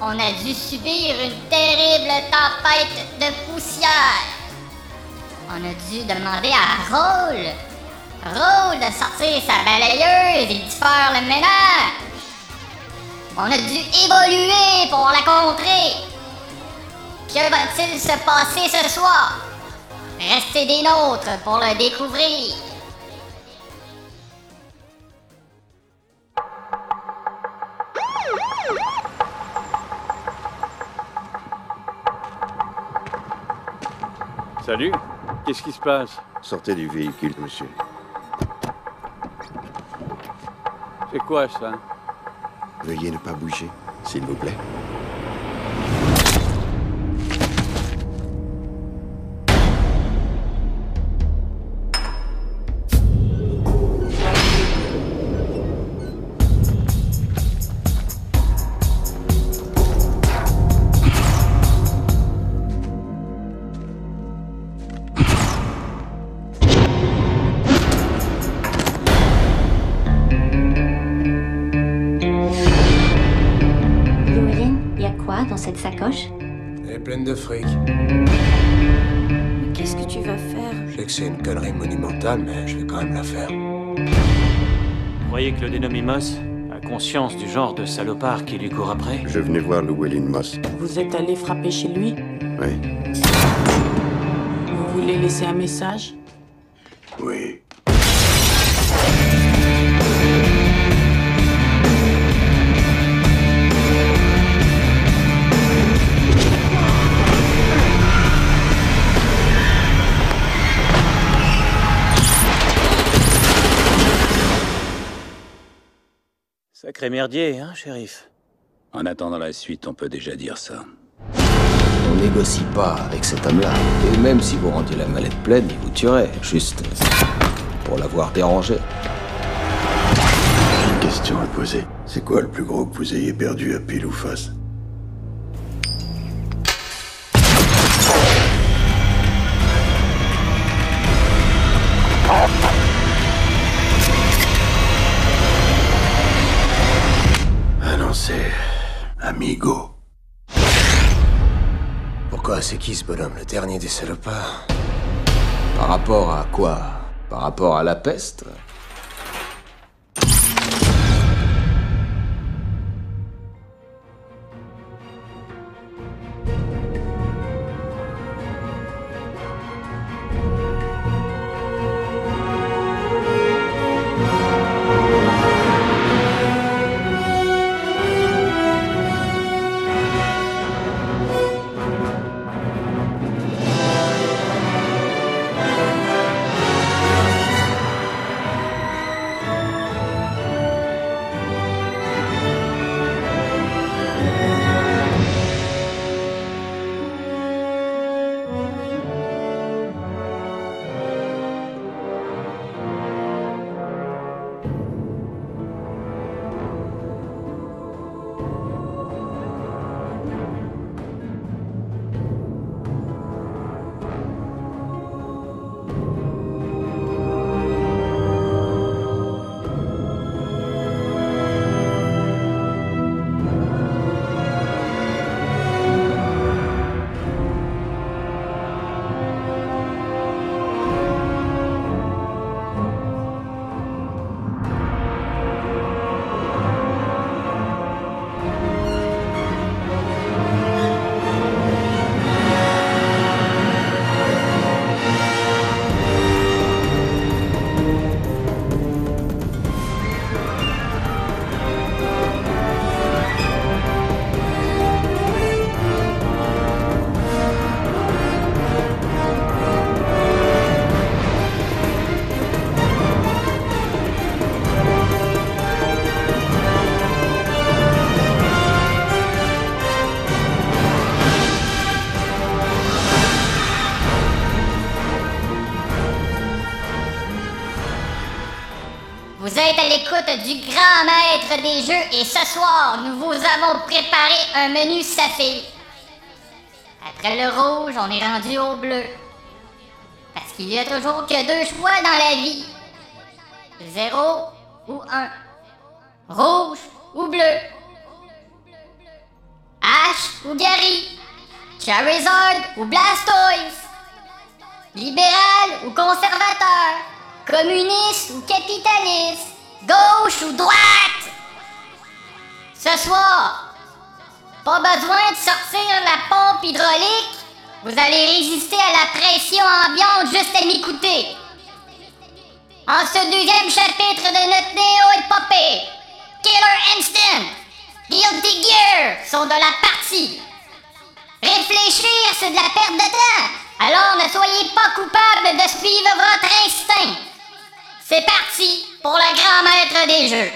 on a dû subir une terrible tempête de poussière. On a dû demander à Roll, Roll de sortir sa balayeuse et de faire le ménage. On a dû évoluer pour la contrer. Que va-t-il se passer ce soir? Restez des nôtres pour le découvrir. Salut, qu'est-ce qui se passe? Sortez du véhicule, monsieur. C'est quoi ça? Veuillez ne pas bouger, s'il vous plaît. Elle est pleine de fric. Mais Qu'est-ce que tu vas faire Je sais que c'est une connerie monumentale, mais je vais quand même la faire. Vous croyez que le dénommé Moss a conscience du genre de salopard qui lui court après Je venais voir Llewellyn Moss. Vous êtes allé frapper chez lui Oui. Vous voulez laisser un message Oui. Sacré merdier, hein, shérif En attendant la suite, on peut déjà dire ça. On négocie pas avec cet homme-là. Et même si vous rendiez la mallette pleine, il vous tuerait, juste pour l'avoir dérangé. J'ai une question à poser. C'est quoi le plus gros que vous ayez perdu à pile ou face? Amigo. Pourquoi c'est qui ce bonhomme, le dernier des salopards? Par rapport à quoi? Par rapport à la peste? Vous êtes à l'écoute du grand maître des jeux et ce soir, nous vous avons préparé un menu saphir. Après le rouge, on est rendu au bleu. Parce qu'il y a toujours que deux choix dans la vie. Zéro ou 1. Rouge ou bleu. Ash ou Gary. Charizard ou Blastoise. Libéral ou conservateur. Communiste ou capitaliste. Gauche ou droite. Ce soir, pas besoin de sortir la pompe hydraulique. Vous allez résister à la pression ambiante juste à m'écouter. En ce deuxième chapitre de notre néo-épopée, Killer Instinct, Guilty Gear sont de la partie. Réfléchir, c'est de la perte de temps. Alors ne soyez pas coupable de suivre votre instinct. C'est parti pour le grand maître des jeux.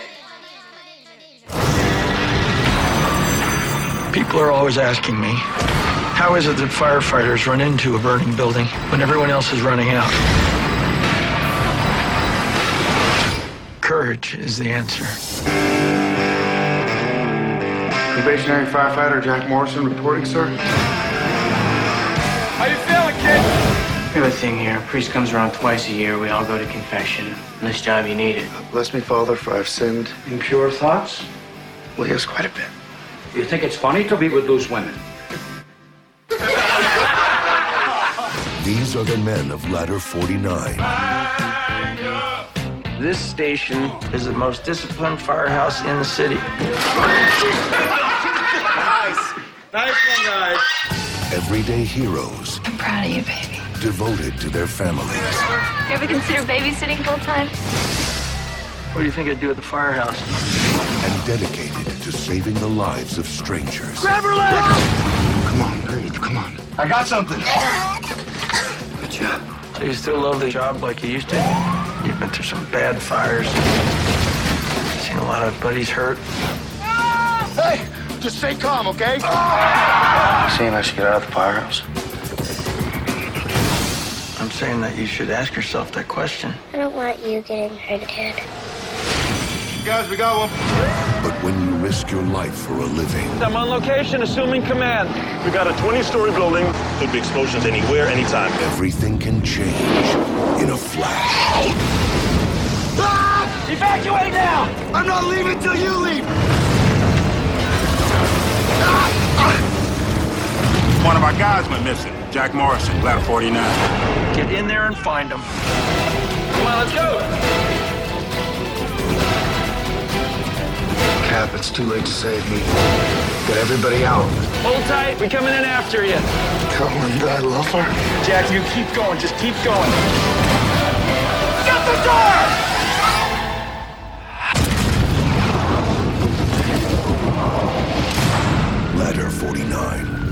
People are always asking me, how is it that firefighters run into a burning building when everyone else is running out? Courage is the answer. Probationary firefighter Jack Morrison reporting, sir. How you feeling, kid? We have a thing here. A priest comes around twice a year. We all go to confession. In this job, you need it. Bless me, Father, for I've sinned. Impure thoughts? Well, yes, quite a bit. You think it's funny to be with those women? These are the men of Ladder 49. This station is the most disciplined firehouse in the city. Nice. Nice one, guys. Everyday heroes. I'm proud of you, baby. Devoted to their families. You ever consider babysitting full time? What do you think I'd do at the firehouse? And dedicated to saving the lives of strangers. Grab her leg! Come on, breathe. Come on. I got something. Good job. So you still love the job like you used to? You've been through some bad fires. Seen a lot of buddies hurt. Hey, just stay calm, okay? Saying I should get out of the firehouse. I'm saying that you should ask yourself that question. I don't want you getting hurt, Dad. Guys, we got one. But when you risk your life for a living, I'm on location, assuming command. We got a 20-story building. Could be explosions anywhere, anytime. everything can change in a flash. Ah! Evacuate now! I'm not leaving till you leave. Ah! Ah! One of our guys went missing. Jack Morrison, ladder 49. Get in there and find them. Come on, let's go! Cap, it's too late to save me. Get everybody out. Hold tight, we're coming in after you. Tell Linda I love her. Jack, you keep going, just keep going. Get the door! Ladder 49.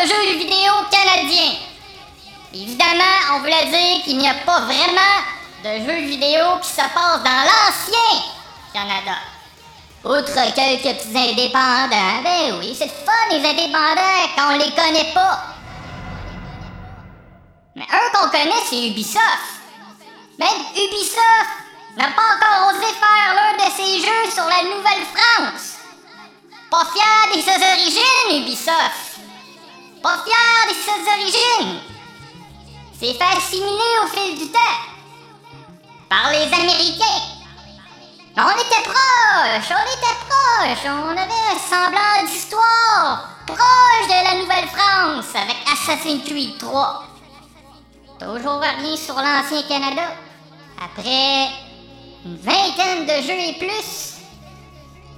De jeu vidéo canadien. Évidemment, on voulait dire qu'il n'y a pas vraiment de jeux vidéo qui se passent dans l'ancien Canada. Outre quelques petits indépendants, ben oui, c'est fun les indépendants quand on les connaît pas. Mais un qu'on connaît, c'est Ubisoft. Même Ubisoft n'a pas encore osé faire l'un de ses jeux sur la Nouvelle-France. Pas fier de ses origines, Ubisoft. Pas fier de ses origines. C'est fait assimiler au fil du temps. Par les Américains. On était proche, on était proche, on avait un semblant d'histoire proche de la Nouvelle-France avec Assassin's Creed 3. Toujours rien sur l'ancien Canada. Après une vingtaine de jeux et plus,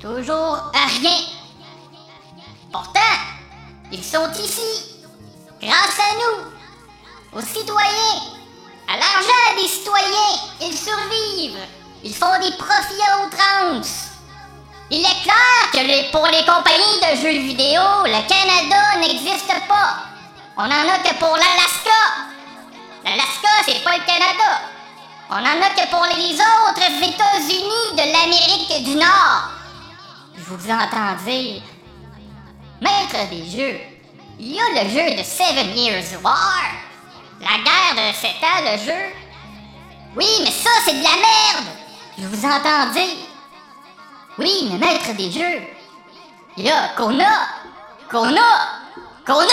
toujours rien. Pourtant, ils sont ici, grâce à nous, aux citoyens, à l'argent des citoyens, ils survivent, ils font des profits à outrance. Il est clair que pour les compagnies de jeux vidéo, le Canada n'existe pas. On en a que pour l'Alaska. L'Alaska, c'est pas le Canada. On en a que pour les autres États-Unis de l'Amérique du Nord. Je vous entends dire, maître des jeux, il y a le jeu de Seven Years War. La guerre de 7 ans, le jeu. Oui, mais ça, c'est de la merde. Je vous entends dire. Oui, mais maître des jeux, il y a Kona, Kona, Kona.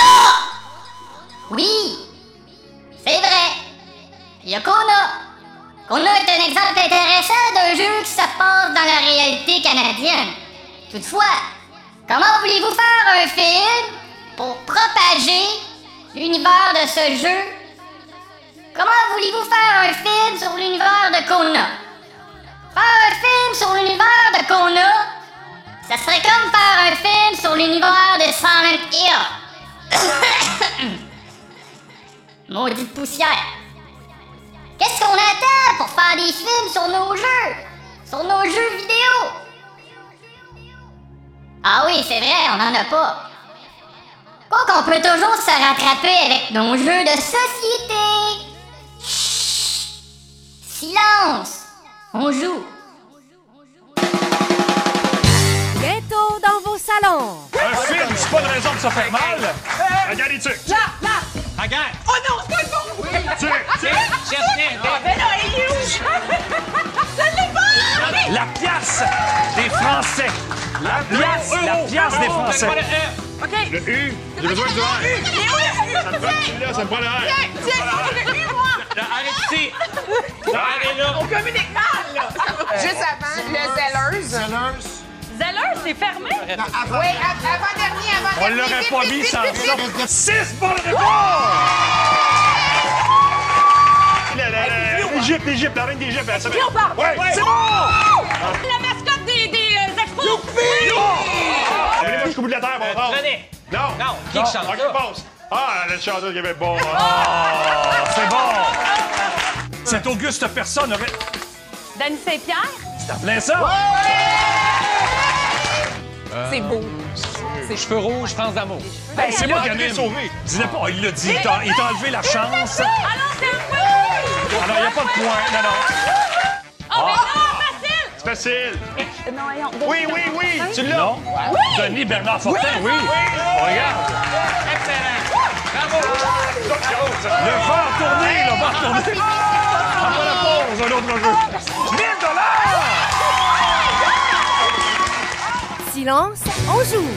Oui, c'est vrai. Il y a Kona. Kona est un exemple intéressant d'un jeu qui se passe dans la réalité canadienne. Toutefois, comment voulez-vous faire un film pour propager l'univers de ce jeu? Comment voulez-vous faire un film sur l'univers de Kona? Faire un film sur l'univers de Kona, ça serait comme faire un film sur l'univers de Silent Hill. Maudite poussière. Qu'est-ce qu'on attend pour faire des films sur nos jeux? Sur nos jeux vidéo? Ah oui, c'est vrai, on en a pas. Quoi qu'on peut toujours se rattraper avec nos jeux de société. Chut. Silence. On joue. Bientôt dans vos salons. Un film, c'est pas une raison de se faire mal. Regarde les trucs. Là, là. Regarde. Oh non, c'est pas bon. Oui. Tu, tu. Ah, ben là, il est où? La pièce des Français. La pièce, la pièce des Français. OK. Le U, j'ai besoin le U? Ça me prend le R. Tiens, tiens, le U, moi. Arrête ici. Arrête là. On communique mal, là. Juste avant, le Zelleuse. Zelleuse, c'est fermé? Oui, avant-dernier, avant-dernier. On l'aurait pas mis sans ça. Six bonnes réponses! L'Égypte, l'Égypte, la reine d'Égypte. elle Cléopâtre. Ouais, Ouais. c'est bon! La mascotte des, des euh, expos. Allez, moi, jusqu'au bout de la terre, mon frère. René. Non. Non, qui chante Ok, ça? passe. Ah, la chanteuse qui avait bon. Ah, c'est bon. Cette auguste personne aurait... Danny Saint-Pierre? C'est en plein ça. C'est beau. Cheveux rouges, France d'amour. Ben, c'est moi qui là, ai sauvé. Dis-le pas. Oh, il l'a dit. Il t'a enlevé la chance. Alors, c'est un point. Alors, il n'y a pas de point. Non, non. Oh, mais non, facile. C'est facile. Non, voyons. Oui, oui, oui. Tu l'as. Non. Oui. Denis Bernard Fortin, oui. Oui. Regarde. Excellent. Bravo. Le vent a tourné, le vent a tourné. Après la pause, un autre jeu. 1000 dollars! Silence, on joue.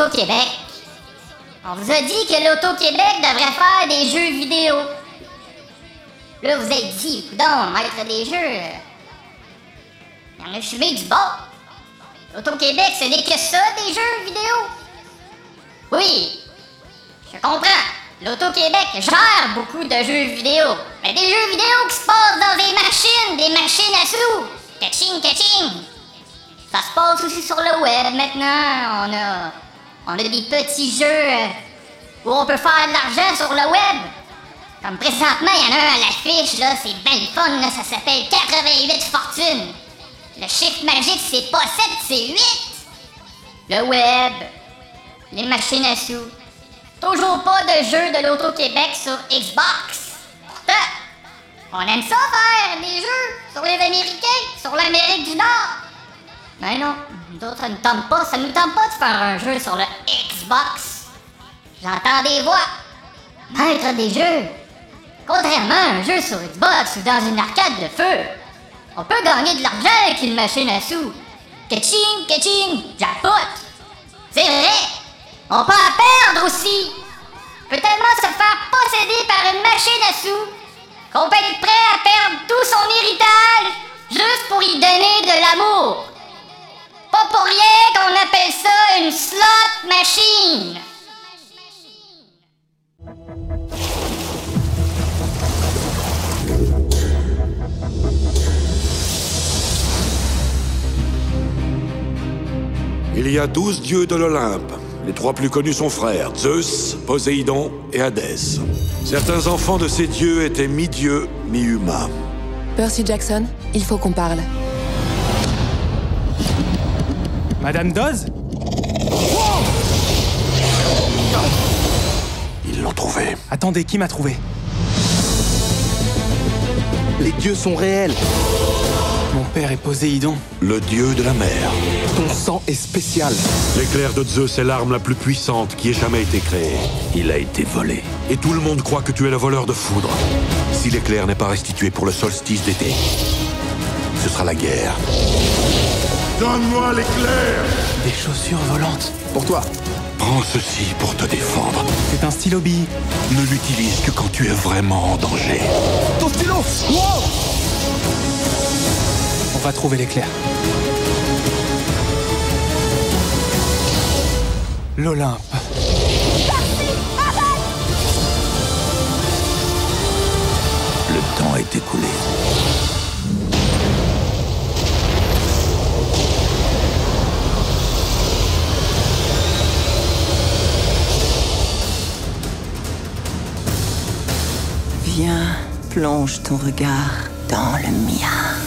l'Auto-Québec? On vous a dit que l'Auto-Québec devrait faire des jeux vidéo. Là, vous avez dit, coudon, maître des jeux. Il y en a fumé du bas. L'Auto-Québec, ce n'est que ça, des jeux vidéo? Oui, je comprends. L'Auto-Québec gère beaucoup de jeux vidéo. Mais des jeux vidéo qui se passent dans des machines, des machines à sous. Kaching, kaching. Ça se passe aussi sur le web maintenant. On a, on a des petits jeux où on peut faire de l'argent sur le web. Comme présentement, il y en a un à l'affiche, là, c'est ben fun, là, ça s'appelle 88 fortunes. Le chiffre magique, c'est pas 7, c'est 8. Le web, les machines à sous. Toujours pas de jeu de l'Auto-Québec sur Xbox. On aime ça faire des jeux sur les Américains, sur l'Amérique du Nord. Mais non, d'autres, ne tente pas, ça nous tente pas de faire un jeu sur le Xbox. J'entends des voix. Maître des jeux. Contrairement à un jeu sur Xbox ou dans une arcade de feu, on peut gagner de l'argent avec une machine à sous. Ketching, ketching, jackpot. C'est vrai. On peut en perdre aussi. On peut tellement se faire posséder par une machine à sous qu'on peut être prêt à perdre tout son héritage juste pour y donner de l'amour. Pas pour rien qu'on appelle ça une slot machine. Il y a douze dieux de l'Olympe. Les trois plus connus sont frères, Zeus, Poséidon et Hadès. Certains enfants de ces dieux étaient mi-dieux, mi-humains. Percy Jackson, il faut qu'on parle. Madame Doz Ils l'ont trouvé. Attendez, qui m'a trouvé Les dieux sont réels. Mon père est Poséidon. Le dieu de la mer. Ton sang est spécial. L'éclair de Zeus est l'arme la plus puissante qui ait jamais été créée. Il a été volé. Et tout le monde croit que tu es le voleur de foudre. Si l'éclair n'est pas restitué pour le solstice d'été, ce sera la guerre. Donne-moi l'éclair Des chaussures volantes. Pour toi. Prends ceci pour te défendre. C'est un stylo bille. Ne l'utilise que quand tu es vraiment en danger. Ton stylo Wow On va trouver l'éclair. L'Olympe. Le temps est écoulé. Plonge ton regard dans le mien.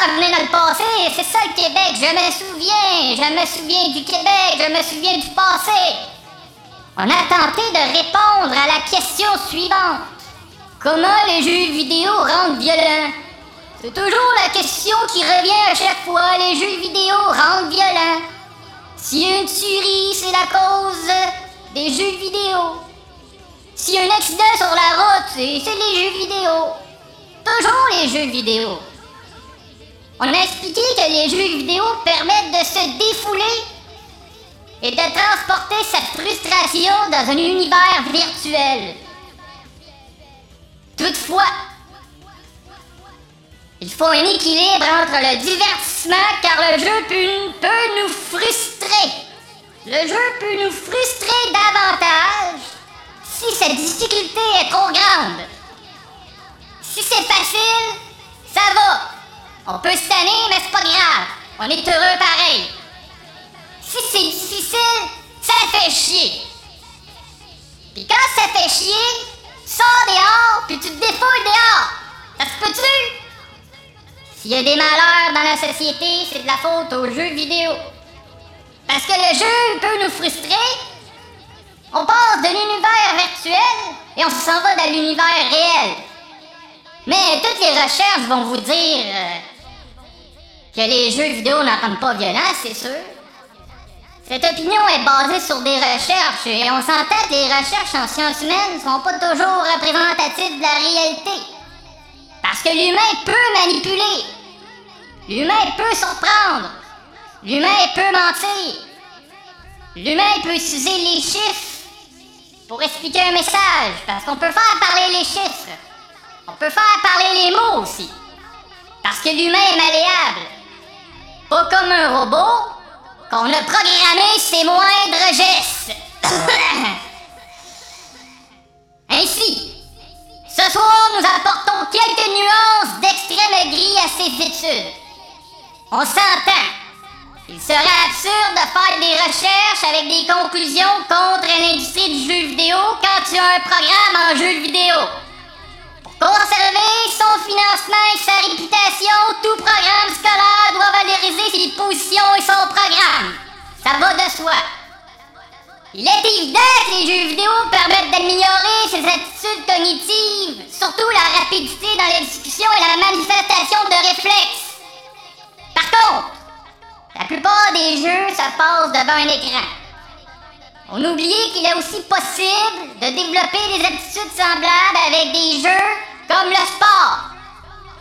Ramener dans le passé, c'est ça le Québec, je me souviens, je me souviens du Québec, je me souviens du passé. On a tenté de répondre à la question suivante. Comment les jeux vidéo rendent violents? C'est toujours la question qui revient à chaque fois, les jeux vidéo rendent violents. Si une tuerie, c'est la cause des jeux vidéo. Si un accident sur la route, c'est les jeux vidéo. Toujours les jeux vidéo. On a expliqué que les jeux vidéo permettent de se défouler et de transporter cette frustration dans un univers virtuel. Toutefois, il faut un équilibre entre le divertissement car le jeu peut, nous frustrer. Le jeu peut nous frustrer davantage si cette difficulté est trop grande. Si c'est facile, ça va. On peut se tanner, mais c'est pas grave. On est heureux pareil. Si c'est difficile, ça fait chier. Puis quand ça fait chier, sors dehors, puis tu te défoules dehors. Ça se peut-tu? S'il y a des malheurs dans la société, c'est de la faute aux jeux vidéo. Parce que le jeu peut nous frustrer. On passe de l'univers virtuel et on s'en va dans l'univers réel. Mais toutes les recherches vont vous dire euh, que les jeux vidéo ne rendent pas violents, c'est sûr. Cette opinion est basée sur des recherches et on s'entend que les recherches en sciences humaines ne sont pas toujours représentatives de la réalité. Parce que l'humain peut manipuler. L'humain peut surprendre. L'humain peut mentir. L'humain peut utiliser les chiffres pour expliquer un message. Parce qu'on peut faire parler les chiffres. On peut faire parler les mots aussi. Parce que l'humain est malléable. Pas comme un robot qu'on a programmé ses moindres gestes. Ainsi, ce soir, nous apportons quelques nuances d'extrême gris à ces études. On s'entend. Il serait absurde de faire des recherches avec des conclusions contre l'industrie du jeu vidéo quand tu as un programme en jeu vidéo. Conserver son financement et sa réputation, tout programme scolaire doit valoriser ses positions et son programme. Ça va de soi. Il est évident que les jeux vidéo permettent d'améliorer ses attitudes cognitives, surtout la rapidité dans l'exécution et la manifestation de réflexes. Par contre, la plupart des jeux se passent devant un écran. On oublie qu'il est aussi possible de développer des attitudes semblables avec des jeux comme le sport.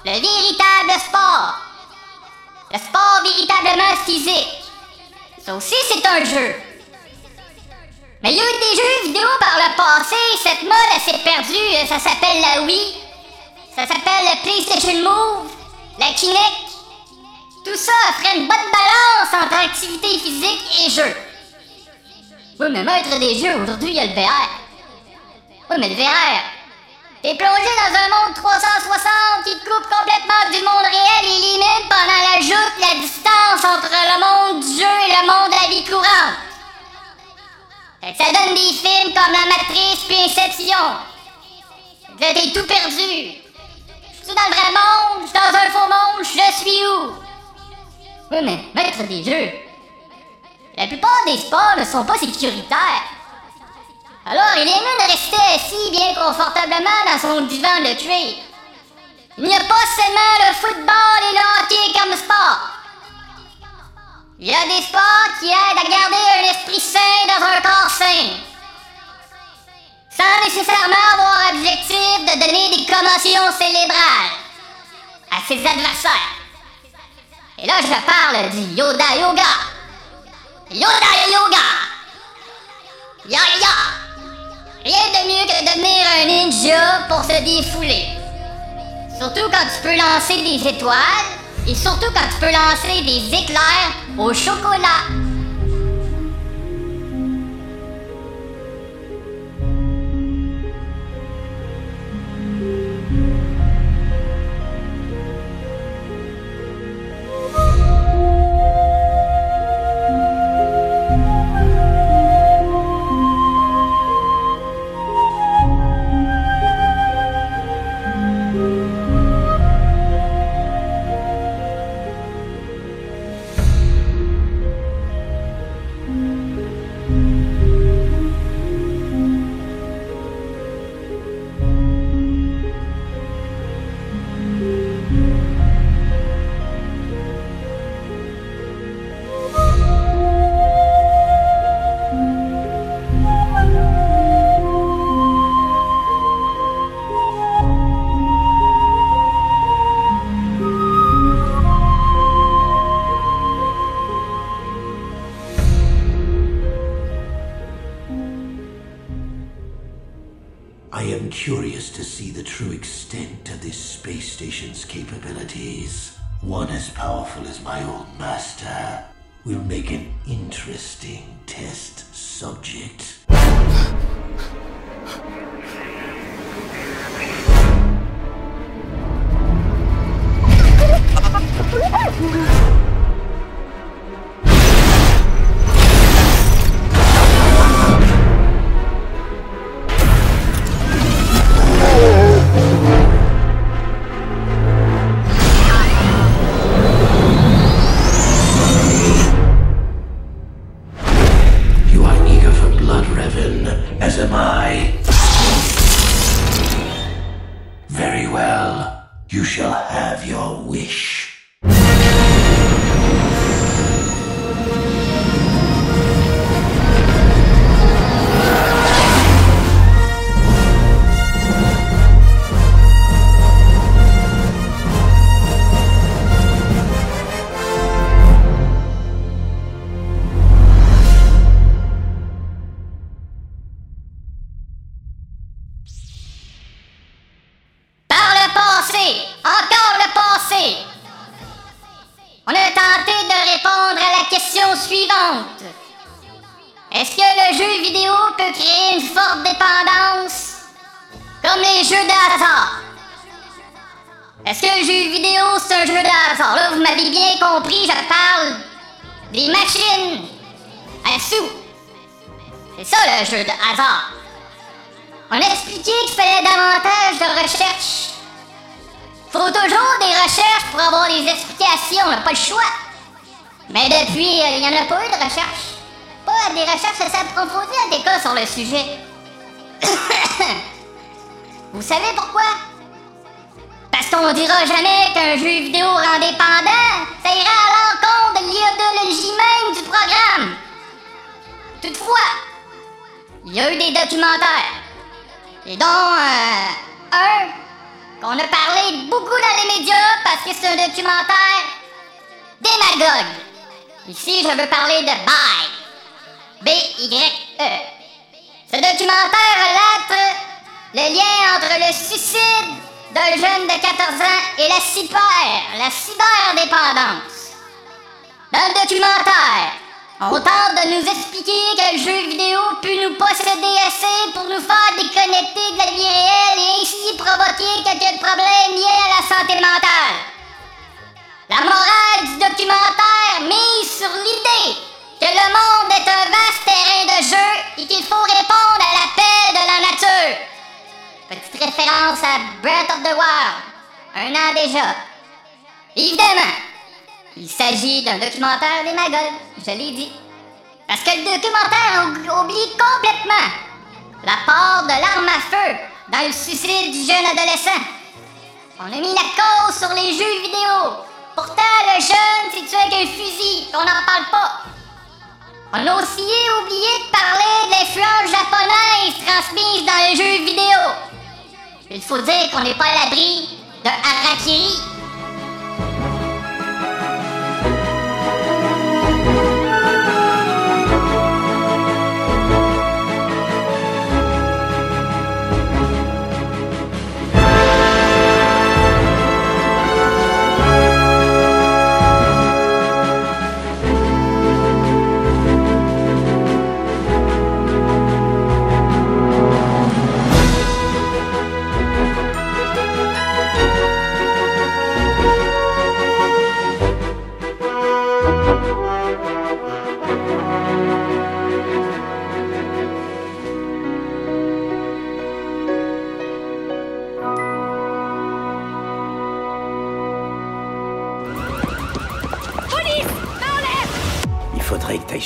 Le véritable sport. Le sport véritablement physique. Ça aussi, c'est un jeu. Mais il y a eu des jeux vidéo par le passé, cette mode elle s'est perdue, ça s'appelle la Wii, ça s'appelle le PlayStation Move, la Kinect. Tout ça offrait une bonne balance entre activité physique et jeu. Oui, mais maître des jeux, aujourd'hui il y a le VR. Oui, mais le VR, t'es plongé dans un monde 360 qui te coupe complètement du monde réel et limite pendant la joute la distance entre le monde du jeu et le monde de la vie courante. Ça donne des films comme La Matrice puis Inception. T'es tout perdu. Je suis dans le vrai monde, je suis dans un faux monde, je suis où? Oui, mais maître des jeux. La plupart des sports ne sont pas sécuritaires. Alors, il est mieux de rester assis bien confortablement dans son divan de cuir. Il n'y a pas seulement le football et le hockey comme sport. Il y a des sports qui aident à garder un esprit sain dans un corps sain. Sans nécessairement avoir objectif de donner des commotions cérébrales à ses adversaires. Et là, je parle du Yoda Yoga. Yoda Yoga. Ya ya. Rien de mieux que de devenir un ninja pour se défouler. Surtout quand tu peux lancer des étoiles et surtout quand tu peux lancer des éclairs au chocolat. Est-ce que le jeu vidéo peut créer une forte dépendance? Comme les jeux de hasard? Est-ce que le jeu vidéo c'est un jeu de hasard? Là, vous m'avez bien compris, je parle des machines à sous. C'est ça le jeu de hasard. On a expliqué qu'il fallait davantage de recherche. Faut toujours des recherches pour avoir des explications, on n'a pas le choix. Mais depuis, euh, il n'y en a pas eu de recherche. Des recherches assez approfondies des cas sur le sujet. Vous savez pourquoi? Parce qu'on dira jamais qu'un jeu vidéo rend dépendant. Ça ira à l'encontre de l'idéologie même du programme. Toutefois, il y a eu des documentaires. Et dont euh, un qu'on a parlé beaucoup dans les médias parce que c'est un documentaire démagogue. Ici, je veux parler de Bye. B-Y-E. Ce documentaire relate le lien entre le suicide d'un jeune de 14 ans et la cyber, la cyberdépendance. Dans le documentaire, on tente de nous expliquer que le jeu vidéo peut nous posséder assez pour nous faire déconnecter de la vie réelle et ainsi provoquer quelques problèmes liés à la santé mentale. La morale du documentaire mise sur l'idée que le monde est un vaste terrain de jeu et qu'il faut répondre à l'appel de la nature. Petite référence à Breath of the Wild, un an déjà. Évidemment, il s'agit d'un documentaire démagogue, je l'ai dit. Parce que le documentaire ou- oublie complètement la part de l'arme à feu dans le suicide du jeune adolescent. On a mis la cause sur les jeux vidéo. Pourtant, le jeune s'est tué avec un fusil, on n'en parle pas. On a aussi oublié de parler de l'influence japonaise transmise dans les jeux vidéo. Il faut dire qu'on n'est pas à l'abri de harakiri.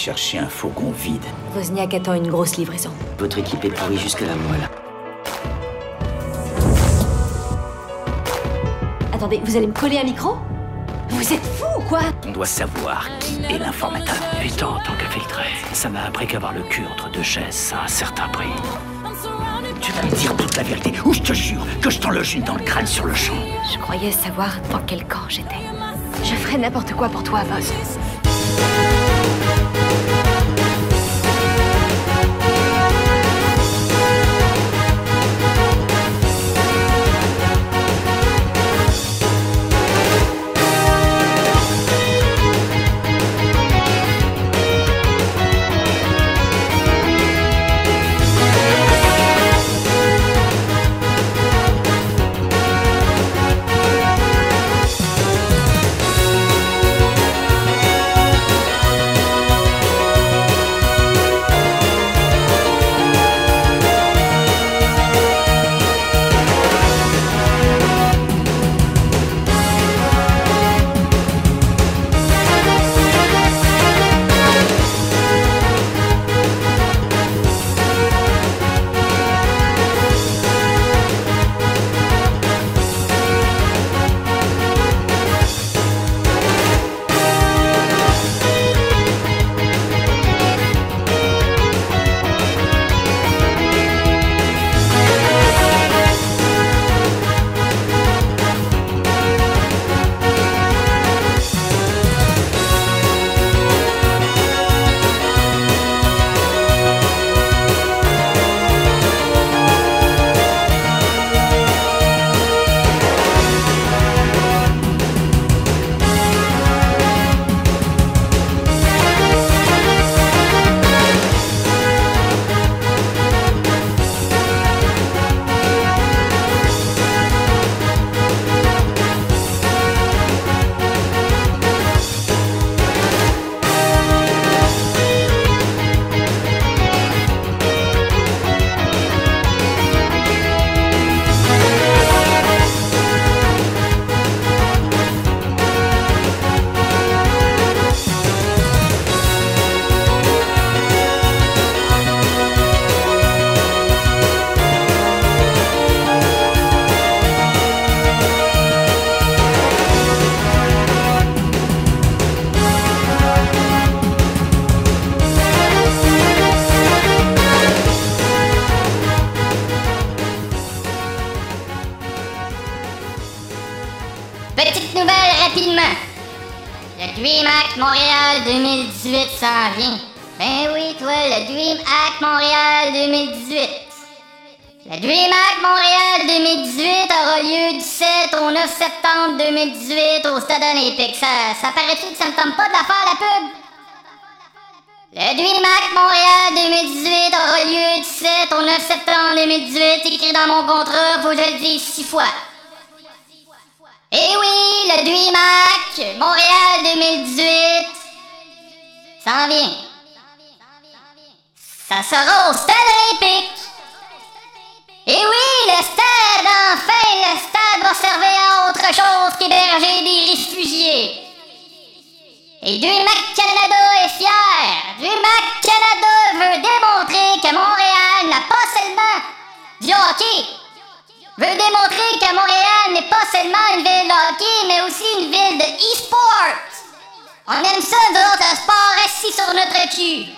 Chercher un fourgon vide. Wozniak attend une grosse livraison. Votre équipe est pourrie jusqu'à la moelle. Attendez, vous allez me coller un micro? Vous êtes fou ou quoi? On doit savoir qui est l'informateur. Étant en tant qu'infiltré, ça m'a appris qu'avoir le cul entre deux chaises, ça a un certain prix. Tu vas me dire toute la vérité, ou je te jure que je t'en loge une dans le crâne sur le champ. Je croyais savoir dans quel camp j'étais. Je ferais n'importe quoi pour toi, Voz. 2018 au Stade olympique. Ça, paraît-tu que ça me tente pas de la faire, la pub? Le DreamHack Montréal 2018 aura lieu du 7 au 9 septembre 2018. Écrit dans mon contrat, faut que je le dise six fois. Eh oui, le DreamHack Montréal 2018 s'en vient. Ça sera au Stade olympique. Et oui, le stade, enfin, le stade va servir à autre chose qu'héberger des réfugiés. Et DreamHack Canada est fier. DreamHack Canada veut démontrer que Montréal n'a pas seulement du hockey. Veut démontrer que Montréal n'est pas seulement une ville de hockey, mais aussi une ville de e-sport. On aime ça, nous autres, sport assis sur notre cul.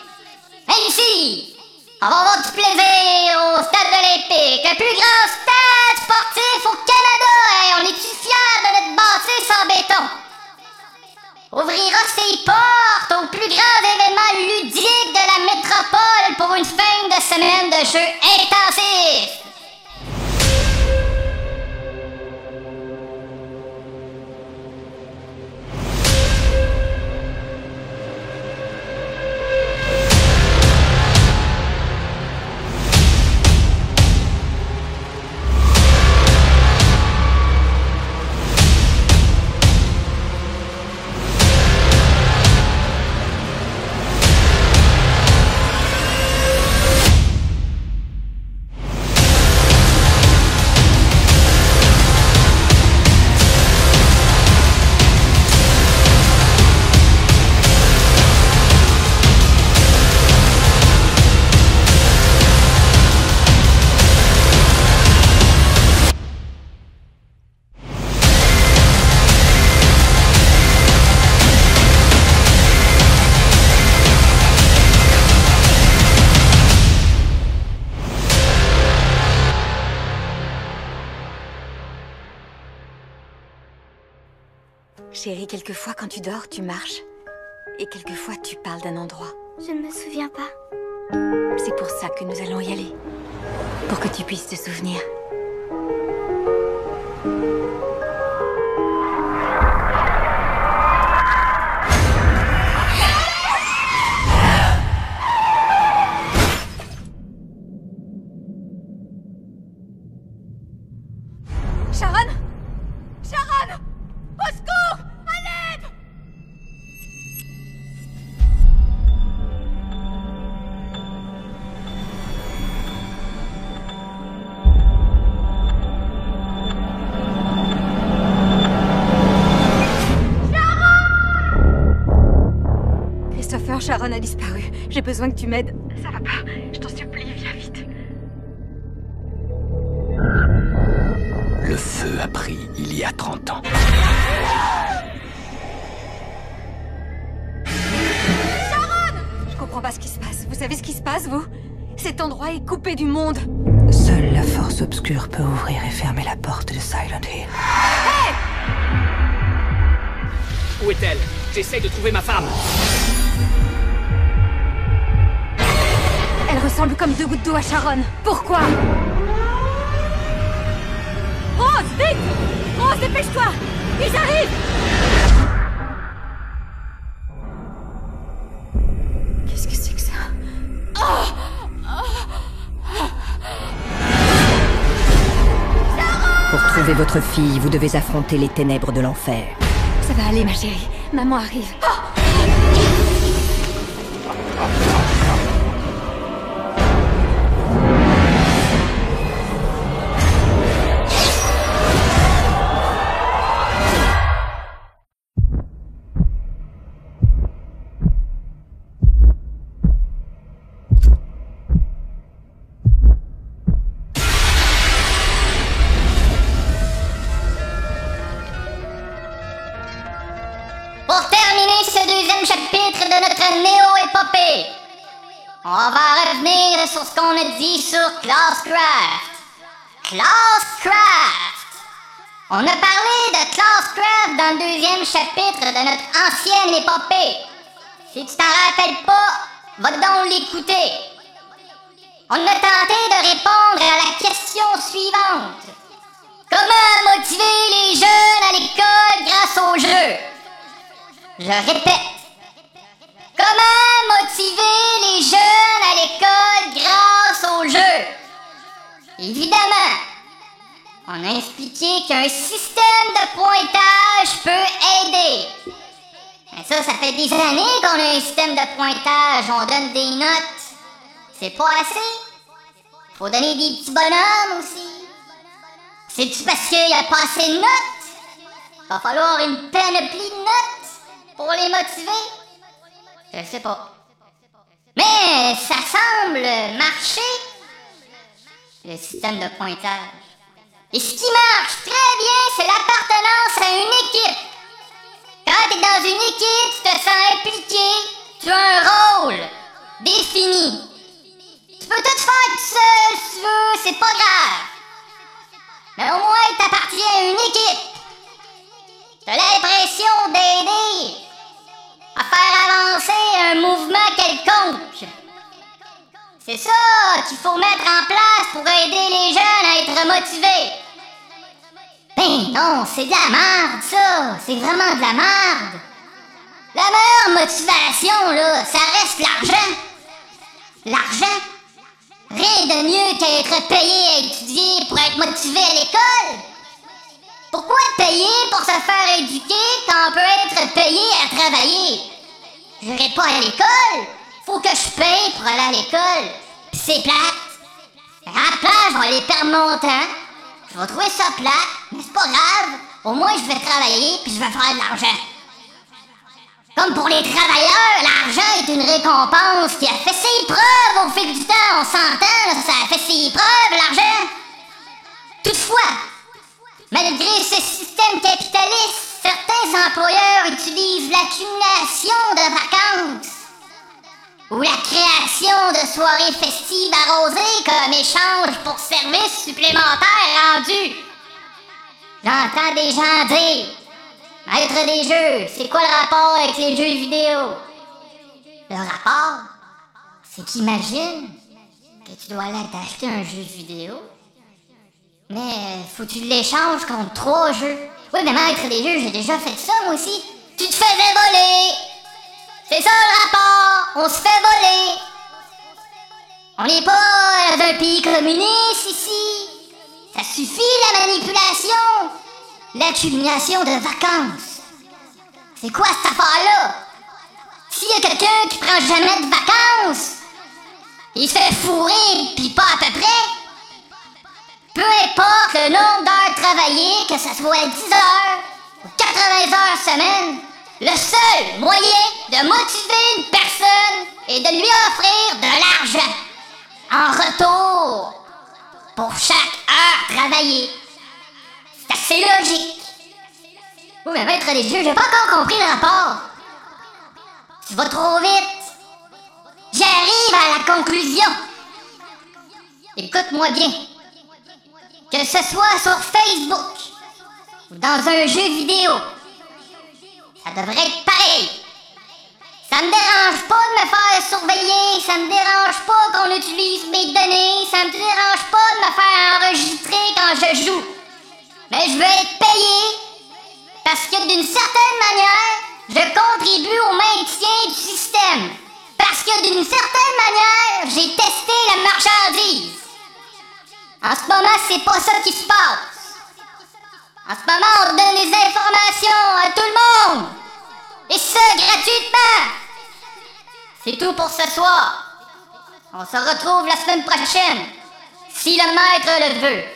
Hey, du plaisir au stade olympique, le plus grand stade sportif au Canada. On est-tu fiers de notre bâtisse en béton? Ouvrira ses portes aux plus grands événements ludiques de la métropole pour une fin de semaine de jeux intensifs. Chérie, quelquefois quand tu dors, tu marches. Et quelquefois tu parles d'un endroit. Je ne me souviens pas. C'est pour ça que nous allons y aller. Pour que tu puisses te souvenir. A disparu. J'ai besoin que tu m'aides. Ça va pas. Je t'en supplie, viens vite. Le feu a pris il y a 30 ans. Sharon Je comprends pas ce qui se passe. Vous savez ce qui se passe, vous? Cet endroit est coupé du monde. Seule la force obscure peut ouvrir et fermer la porte de Silent Hill. Où est-elle? J'essaye de trouver ma femme. Ressemble comme deux gouttes d'eau à Sharon. Pourquoi? Rose, vite Rose, dépêche-toi Ils arrivent Qu'est-ce que c'est que ça? Pour trouver votre fille, vous devez affronter les ténèbres de l'enfer. Ça va aller, ma chérie. Maman arrive. Néo-épopée, on va revenir sur ce qu'on a dit sur Classcraft. Classcraft! On a parlé de Classcraft dans le deuxième chapitre de notre ancienne épopée. Si tu t'en rappelles pas, va donc l'écouter. On a tenté de répondre à la question suivante. Comment motiver les jeunes à l'école grâce au jeu? Je répète. Comment motiver les jeunes à l'école grâce au jeu? Évidemment, on a expliqué qu'un système de pointage peut aider. Mais ça, ça fait des années qu'on a un système de pointage, on donne des notes. C'est pas assez. Faut donner des petits bonhommes aussi. C'est-tu parce qu'il n'y a pas assez de notes? Va falloir une panoplie de notes pour les motiver? Je sais pas. Mais ça semble marcher, le système de pointage. Et ce qui marche très bien, c'est l'appartenance à une équipe. Quand tu es dans une équipe, tu te sens impliqué, tu as un rôle défini. Tu peux tout faire tout seul si tu veux, c'est pas grave. Mais au moins, t'appartiens à une équipe. T'as l'impression d'aider à faire avancer un mouvement quelconque. C'est ça qu'il faut mettre en place pour aider les jeunes à être motivés. Ben non, c'est de la merde, ça. C'est vraiment de la merde. La meilleure motivation, là, ça reste l'argent. L'argent. Rien de mieux qu'être payé à étudier pour être motivé à l'école. Pourquoi payer pour se faire éduquer quand on peut être payé à travailler? Je vais pas à l'école. Faut que je paye pour aller à l'école. Pis c'est plate. Place, je vais aller perdre mon temps. Je vais trouver ça plate, mais c'est pas grave. Au moins, je vais travailler puis je vais faire de l'argent. Comme pour les travailleurs, l'argent est une récompense qui a fait ses preuves au fil du temps. On s'entend, ça a fait ses preuves, l'argent. Toutefois, malgré ce système capitaliste, certains employeurs utilisent l'accumulation de vacances ou la création de soirées festives arrosées comme échange pour services supplémentaires rendus. J'entends des gens dire Maître des jeux, c'est quoi le rapport avec les jeux vidéo? Le rapport, c'est qu'imagine que tu dois aller t'acheter un jeu vidéo, mais faut que tu l'échanges contre trois jeux. Oui, mais maître des jeux, j'ai déjà fait ça moi aussi. Tu te faisais voler! C'est ça le rapport! On se fait voler! On n'est pas dans pays communiste ici! Ça suffit la manipulation! L'accumulation de vacances! C'est quoi cette affaire-là? S'il y a quelqu'un qui prend jamais de vacances, il se fait fourrer pis pas à peu près. Peu importe le nombre d'heures travaillées, que ce soit 10 heures ou 80 heures semaine, le seul moyen de motiver une personne est de lui offrir de l'argent en retour pour chaque heure travaillée. C'est assez logique. Oui, mais maître des jeux, j'ai pas encore compris le rapport. Tu vas trop vite. J'arrive à la conclusion. Écoute-moi bien. Que ce soit sur Facebook ou dans un jeu vidéo, ça devrait être pareil. Ça me dérange pas de me faire surveiller, ça me dérange pas qu'on utilise mes données, ça me dérange pas de me faire enregistrer quand je joue. Mais je veux être payé parce que d'une certaine manière, je contribue au maintien du système. Parce que d'une certaine manière, j'ai testé la marchandise. En ce moment, c'est pas ça qui se passe. En ce moment, on donne les informations à tout le monde. Et ça, gratuitement. C'est tout pour ce soir. On se retrouve la semaine prochaine, si le maître le veut.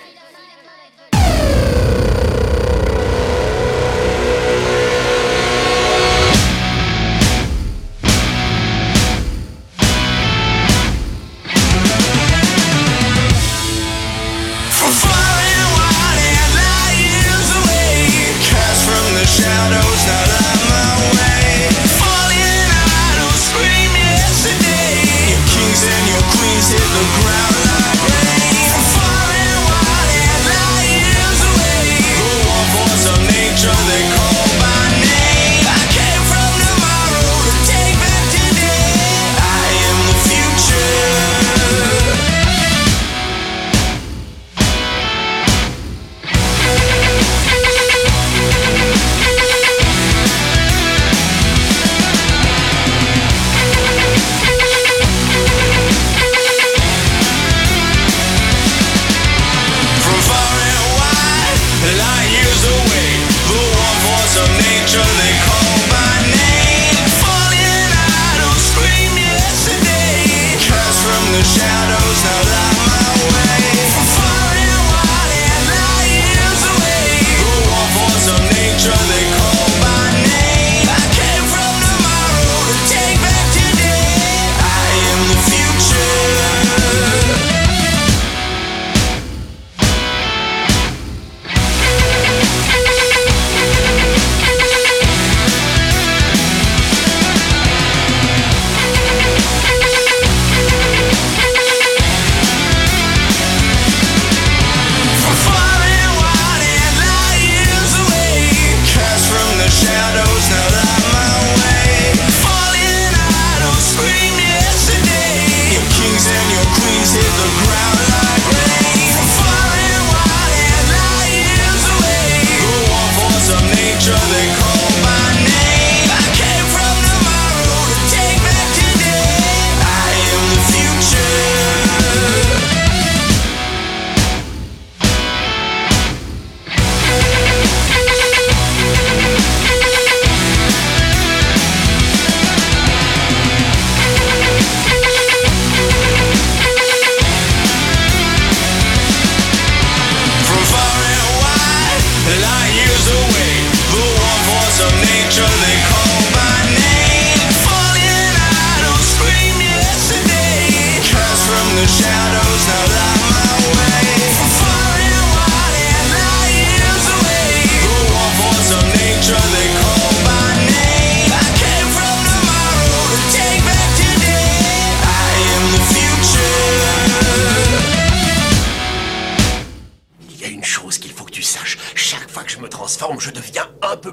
The ground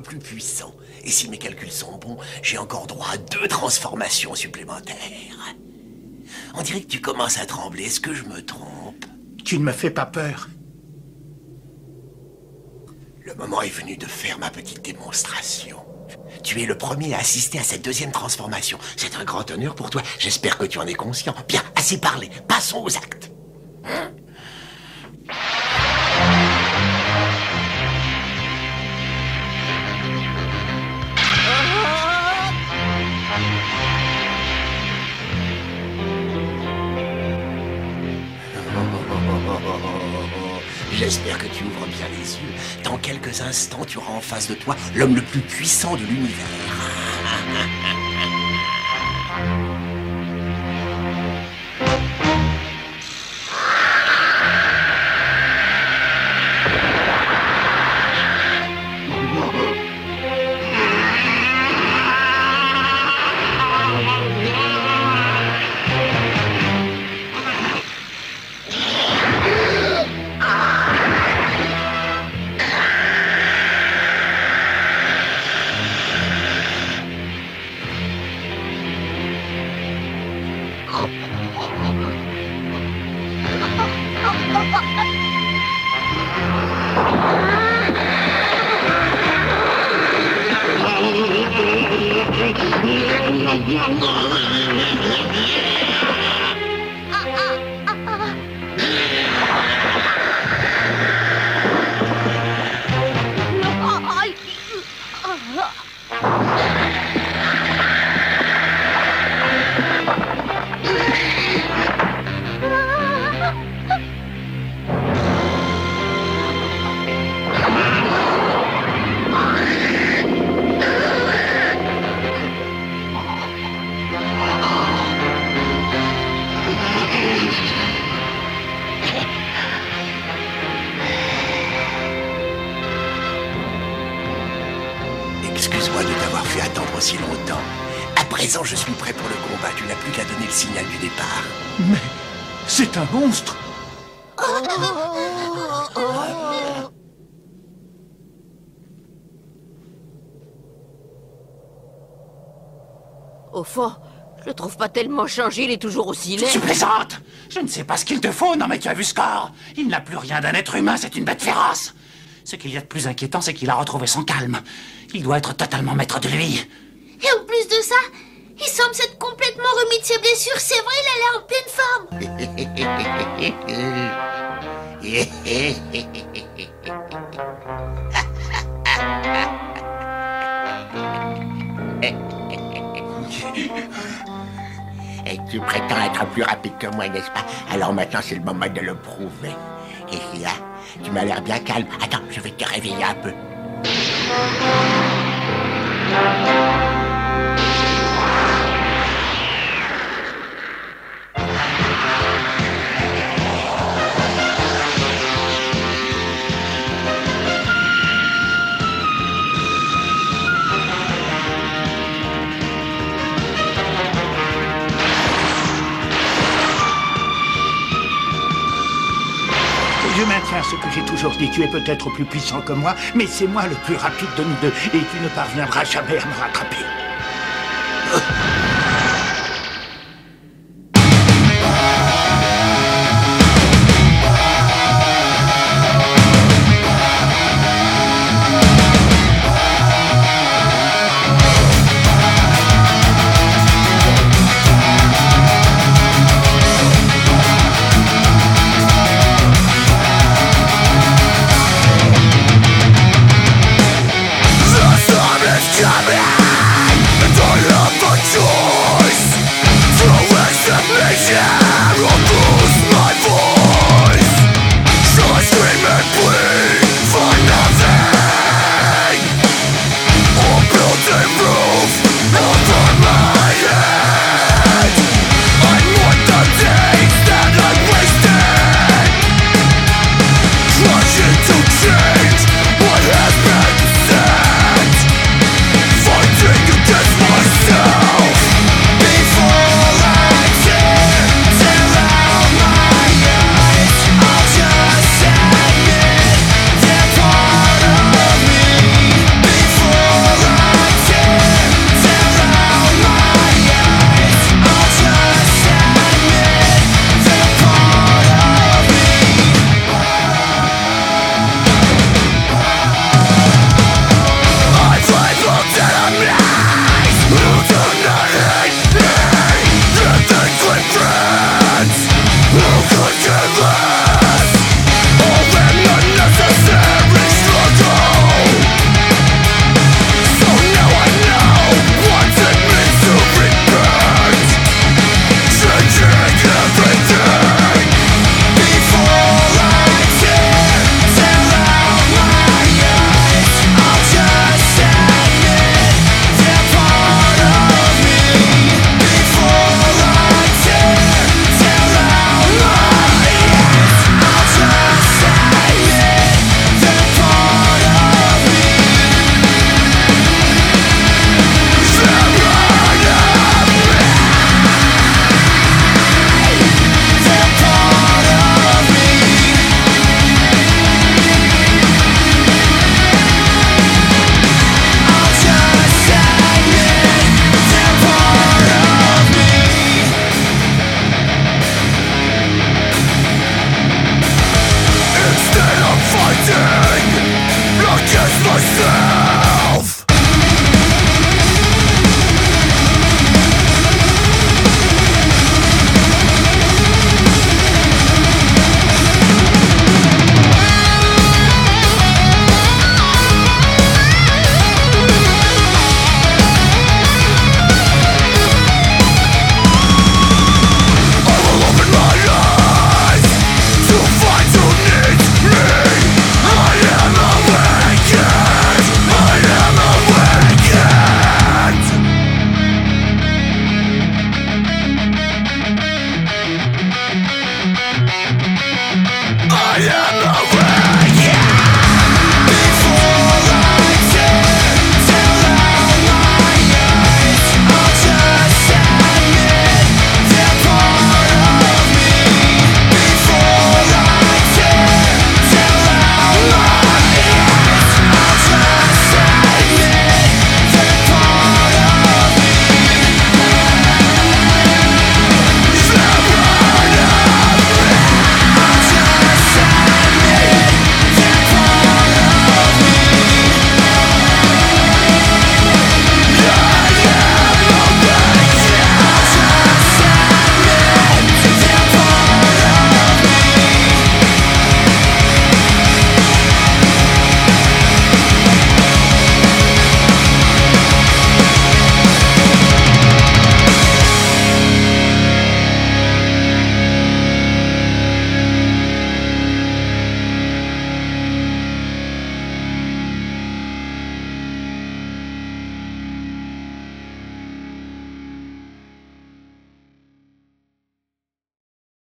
plus puissant. Et si mes calculs sont bons, j'ai encore droit à deux transformations supplémentaires. On dirait que tu commences à trembler. Est-ce que je me trompe? Tu ne me fais pas peur. Le moment est venu de faire ma petite démonstration. Tu es le premier à assister à cette deuxième transformation. C'est un grand honneur pour toi. J'espère que tu en es conscient. Bien, assez parlé. Passons aux actes. Hein? J'espère que tu ouvres bien les yeux. Dans quelques instants, tu auras en face de toi l'homme le plus puissant de l'univers. tellement changé, il est toujours aussi laid. Tu plaisantes Je ne sais pas ce qu'il te faut, non mais tu as vu ce corps Il n'a plus rien d'un être humain, c'est une bête féroce Ce qu'il y a de plus inquiétant, c'est qu'il a retrouvé son calme. Il doit être totalement maître de lui. Et en plus de ça, il semble s'être complètement remis de ses blessures. C'est vrai, il a l'air en pleine forme. Et tu prétends être plus rapide que moi, n'est-ce pas? Alors maintenant, c'est le moment de le prouver. Et là, tu m'as l'air bien calme. Attends, je vais te réveiller un peu. Aujourd'hui, tu es peut-être plus puissant que moi, mais c'est moi le plus rapide de nous deux, et tu ne parviendras jamais à me rattraper.